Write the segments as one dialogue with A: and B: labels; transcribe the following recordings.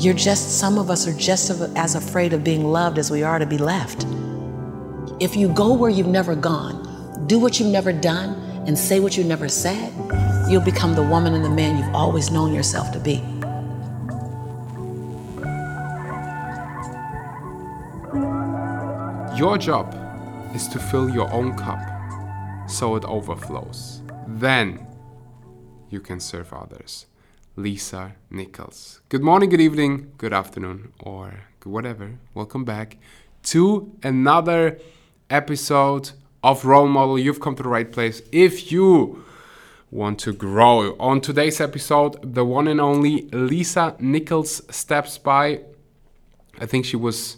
A: You're just, some of us are just as afraid of being loved as we are to be left. If you go where you've never gone, do what you've never done, and say what you never said, you'll become the woman and the man you've always known yourself to be.
B: Your job is to fill your own cup so it overflows. Then you can serve others. Lisa Nichols. Good morning, good evening, good afternoon, or whatever. Welcome back to another episode of Role Model. You've come to the right place. If you want to grow, on today's episode, the one and only Lisa Nichols steps by. I think she was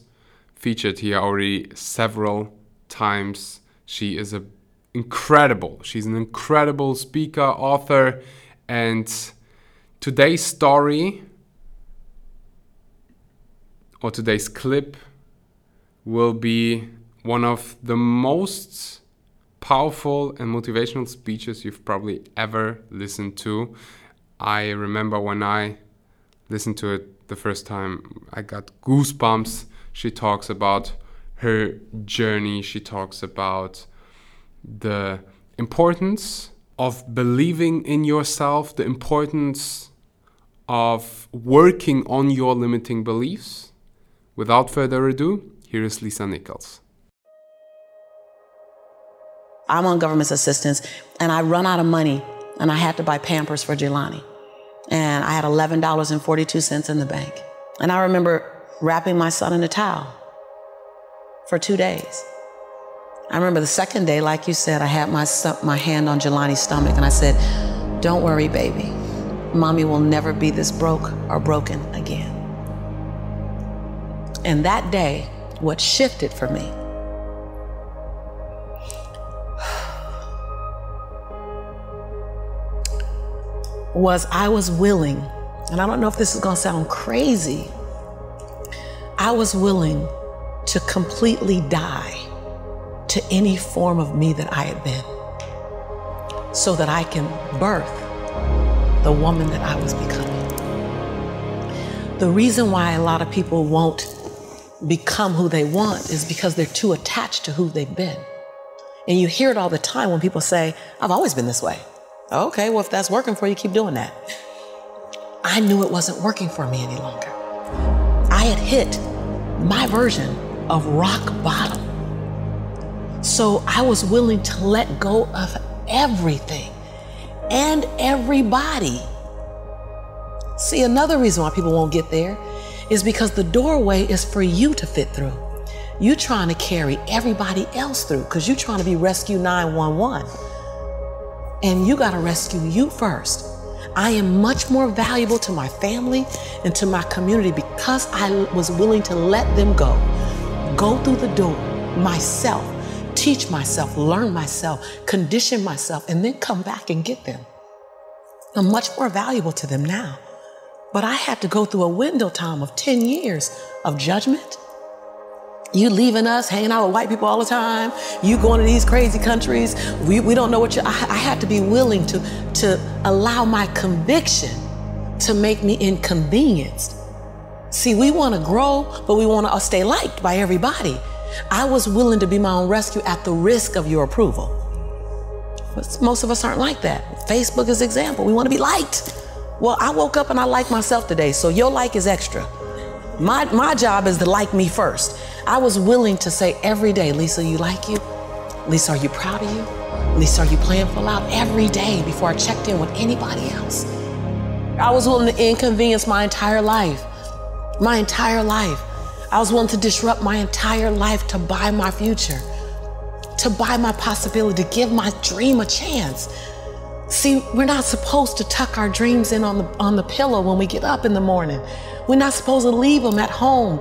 B: featured here already several times. She is a incredible. She's an incredible speaker, author, and today's story or today's clip will be one of the most powerful and motivational speeches you've probably ever listened to. I remember when I listened to it the first time, I got goosebumps. She talks about her journey, she talks about the importance of believing in yourself, the importance of working on your limiting beliefs. Without further ado, here is Lisa Nichols.
A: I'm on government assistance and I run out of money and I had to buy Pampers for Jelani. And I had $11.42 in the bank. And I remember wrapping my son in a towel for two days. I remember the second day, like you said, I had my, my hand on Jelani's stomach and I said, Don't worry, baby. Mommy will never be this broke or broken again. And that day, what shifted for me was I was willing, and I don't know if this is gonna sound crazy, I was willing to completely die to any form of me that I had been so that I can birth the woman that I was becoming. The reason why a lot of people won't become who they want is because they're too attached to who they've been. And you hear it all the time when people say, I've always been this way. Okay, well, if that's working for you, keep doing that. I knew it wasn't working for me any longer. I had hit my version of rock bottom. So I was willing to let go of everything and everybody. See, another reason why people won't get there is because the doorway is for you to fit through. You're trying to carry everybody else through because you're trying to be rescue 911 and you got to rescue you first. I am much more valuable to my family and to my community because I was willing to let them go. Go through the door myself, teach myself, learn myself, condition myself, and then come back and get them. I'm much more valuable to them now. But I had to go through a window time of 10 years of judgment, you leaving us, hanging out with white people all the time. You going to these crazy countries. We, we don't know what you. I, I had to be willing to to allow my conviction to make me inconvenienced. See, we want to grow, but we want to stay liked by everybody. I was willing to be my own rescue at the risk of your approval. But most of us aren't like that. Facebook is example. We want to be liked. Well, I woke up and I like myself today, so your like is extra. My my job is to like me first. I was willing to say every day, Lisa, you like you? Lisa, are you proud of you? Lisa, are you playing full out? Every day before I checked in with anybody else. I was willing to inconvenience my entire life. My entire life. I was willing to disrupt my entire life to buy my future, to buy my possibility, to give my dream a chance. See, we're not supposed to tuck our dreams in on the, on the pillow when we get up in the morning. We're not supposed to leave them at home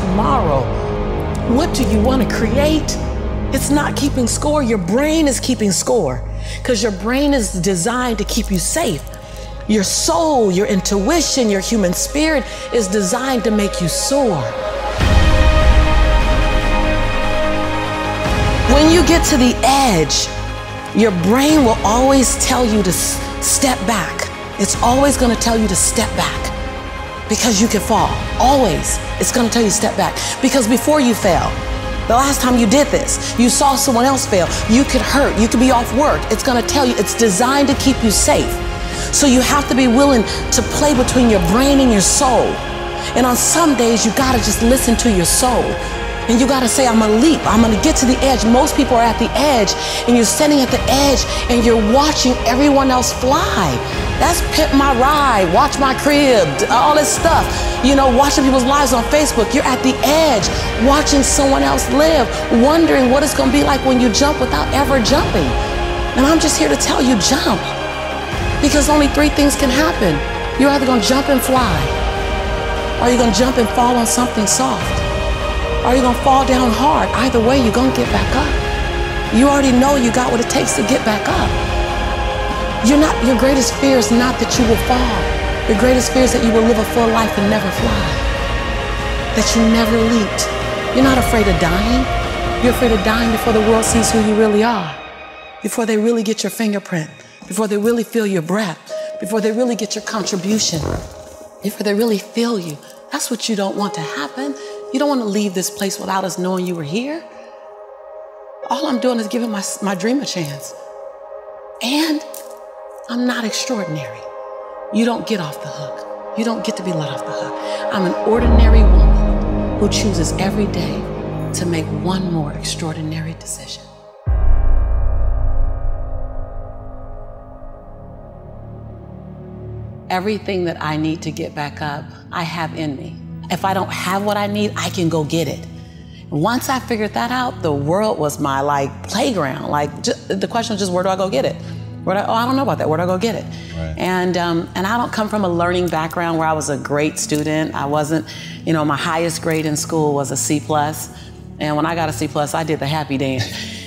A: tomorrow? What do you want to create? It's not keeping score. Your brain is keeping score because your brain is designed to keep you safe. Your soul, your intuition, your human spirit is designed to make you soar. When you get to the edge, your brain will always tell you to step back. It's always going to tell you to step back because you can fall. Always. It's going to tell you step back. Because before you fail, the last time you did this, you saw someone else fail. You could hurt. You could be off work. It's going to tell you, it's designed to keep you safe. So you have to be willing to play between your brain and your soul. And on some days, you got to just listen to your soul. And you got to say, I'm to leap. I'm to get to the edge. Most people are at the edge, and you're standing at the edge, and you're watching everyone else fly. That's Pimp My Ride, Watch My Crib, all this stuff. You know, watching people's lives on Facebook. You're at the edge, watching someone else live, wondering what it's to be like when you jump without ever jumping. And I'm just here to tell you, jump. Because only three things can happen. You're either to jump and fly, or you're to jump and fall on something soft or you're gonna fall down hard. Either way, you're gonna get back up. You already know you got what it takes to get back up. You're not, your greatest fear is not that you will fall. Your greatest fear is that you will live a full life and never fly. That you never leaped. You're not afraid of dying. You're afraid of dying before the world sees who you really are. Before they really get your fingerprint. Before they really feel your breath. Before they really get your contribution. Before they really feel you. That's what you don't want to happen. You don't want to leave this place without us knowing you were here. All I'm doing is giving my, my dream a chance. And I'm not extraordinary. You don't get off the hook. You don't get to be let off the hook. I'm an ordinary woman who chooses every day to make one more extraordinary decision. Everything that I need to get back up, I have in me. If I don't have what I need, I can go get it. Once I figured that out, the world was my like playground. Like just, the question was just where do I go get it? Where do I, oh, I don't know about that. Where do I go get it? Right. And um, and I don't come from a learning background where I was a great student. I wasn't, you know, my highest grade in school was a C plus, and when I got a C plus, I did the happy dance,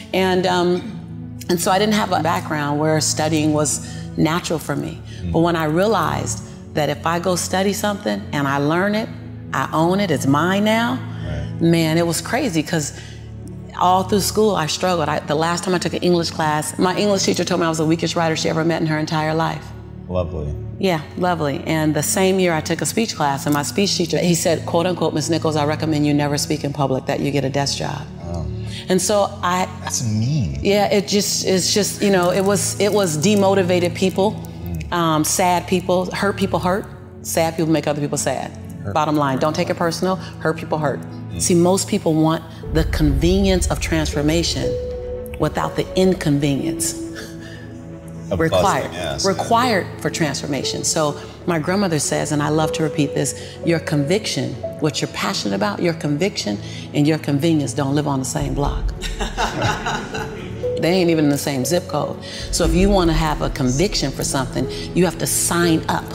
A: and um, and so I didn't have a background where studying was natural for me. Mm-hmm. But when I realized that if I go study something and I learn it I own it. It's mine now. Right. Man, it was crazy because all through school I struggled. I, the last time I took an English class, my English teacher told me I was the weakest writer she ever met in her entire life.
C: Lovely.
A: Yeah, lovely. And the same year I took a speech class, and my speech teacher, he said, quote unquote, Miss Nichols, I recommend you never speak in public, that you get a desk job. Oh. And so I
C: That's mean.
A: Yeah, it just it's just, you know, it was it was demotivated people, um, sad people, hurt people hurt, sad people make other people sad. Bottom line, don't take it personal. Hurt people hurt. See, most people want the convenience of transformation without the inconvenience
C: of
A: required
C: yes.
A: required for transformation. So my grandmother says, and I love to repeat this: your conviction, what you're passionate about, your conviction and your convenience don't live on the same block. they ain't even in the same zip code. So if you want to have a conviction for something, you have to sign up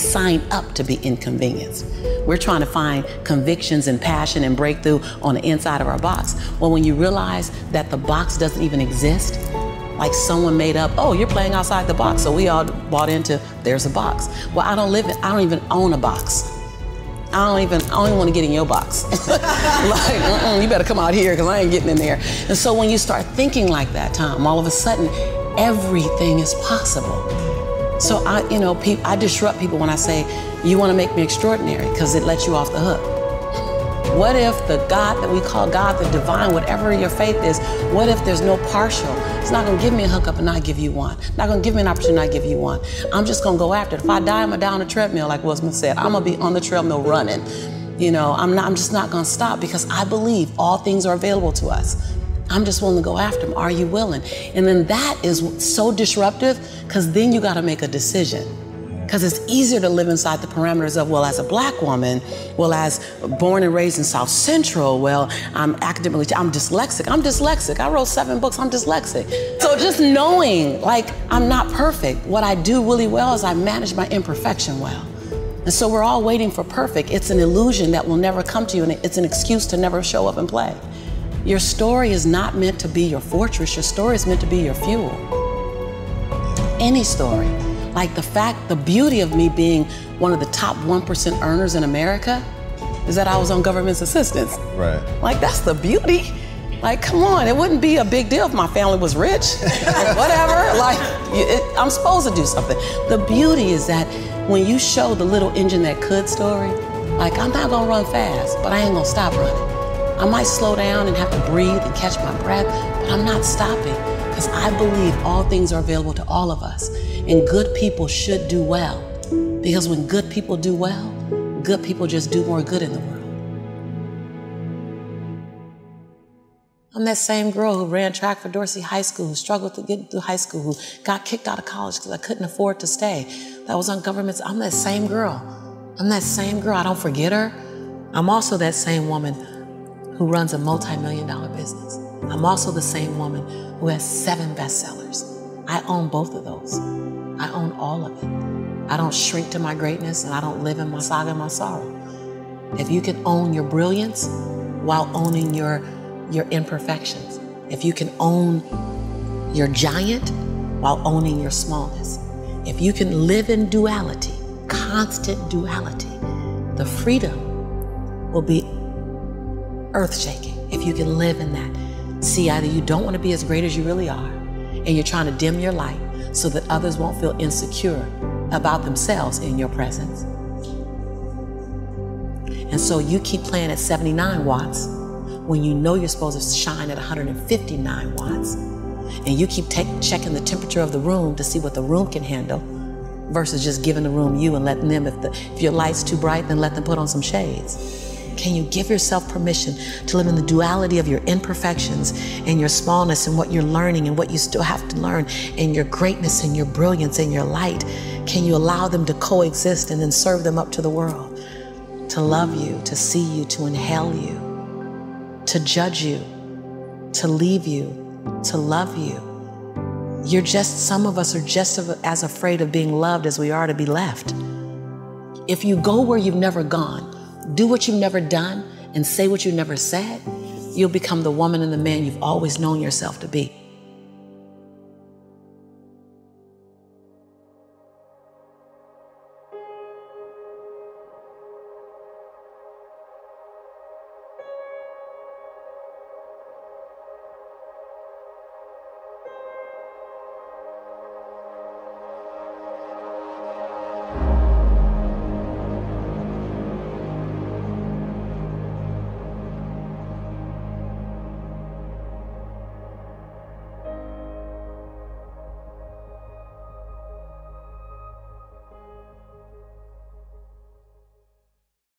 A: sign up to be inconvenienced. We're trying to find convictions and passion and breakthrough on the inside of our box. Well, when you realize that the box doesn't even exist, like someone made up, oh, you're playing outside the box. So we all bought into there's a box. Well, I don't live in, I don't even own a box. I don't even, I don't even want to get in your box. like, uh-uh, you better come out here because I ain't getting in there. And so when you start thinking like that, Tom, all of a sudden, everything is possible. So I, you know, pe- I disrupt people when I say, you want to make me extraordinary because it lets you off the hook. What if the God that we call God, the divine, whatever your faith is, what if there's no partial? It's not to give me a hookup and not give you one. Not to give me an opportunity and not give you one. I'm just to go after it. If I die, I'm to die on a treadmill, like Will Smith said. I'm to be on the treadmill running. You know, I'm not I'm just not to stop because I believe all things are available to us. I'm just willing to go after them. Are you willing? And then that is so disruptive because then you got to make a decision. Because it's easier to live inside the parameters of, well, as a black woman, well, as born and raised in South Central, well, I'm academically, I'm dyslexic. I'm dyslexic. I wrote seven books, I'm dyslexic. So just knowing, like, I'm not perfect. What I do really well is I manage my imperfection well. And so we're all waiting for perfect. It's an illusion that will never come to you, and it's an excuse to never show up and play. Your story is not meant to be your fortress, your story is meant to be your fuel. Any story. Like the fact, the beauty of me being one of the top 1% earners in America is that I was on government's assistance.
C: Right.
A: Like, that's the beauty. Like, come on, it wouldn't be a big deal if my family was rich. like, whatever. Like, it, I'm supposed to do something. The beauty is that when you show the little engine that could story, like, I'm not gonna run fast, but I ain't gonna stop running. I might slow down and have to breathe and catch my breath, but I'm not stopping because I believe all things are available to all of us. And good people should do well. Because when good people do well, good people just do more good in the world. I'm that same girl who ran track for Dorsey High School, who struggled to get through high school, who got kicked out of college because I couldn't afford to stay. That was on government's. I'm that same girl. I'm that same girl. I don't forget her. I'm also that same woman who runs a multi million dollar business. I'm also the same woman who has seven bestsellers. I own both of those. I own all of it. I don't shrink to my greatness and I don't live in my saga and my sorrow. If you can own your brilliance while owning your, your imperfections, if you can own your giant while owning your smallness, if you can live in duality, constant duality, the freedom will be earth shaking if you can live in that. See, either you don't want to be as great as you really are, and you're trying to dim your light so that others won't feel insecure about themselves in your presence. And so you keep playing at 79 watts when you know you're supposed to shine at 159 watts. And you keep take, checking the temperature of the room to see what the room can handle versus just giving the room you and letting them, if, the, if your light's too bright, then let them put on some shades. Can you give yourself permission to live in the duality of your imperfections and your smallness and what you're learning and what you still have to learn and your greatness and your brilliance and your light? Can you allow them to coexist and then serve them up to the world? To love you, to see you, to inhale you, to judge you, to leave you, to love you. You're just, some of us are just as afraid of being loved as we are to be left. If you go where you've never gone, do what you've never done, and say what you've never said, you'll become the woman and the man you've always known yourself to be.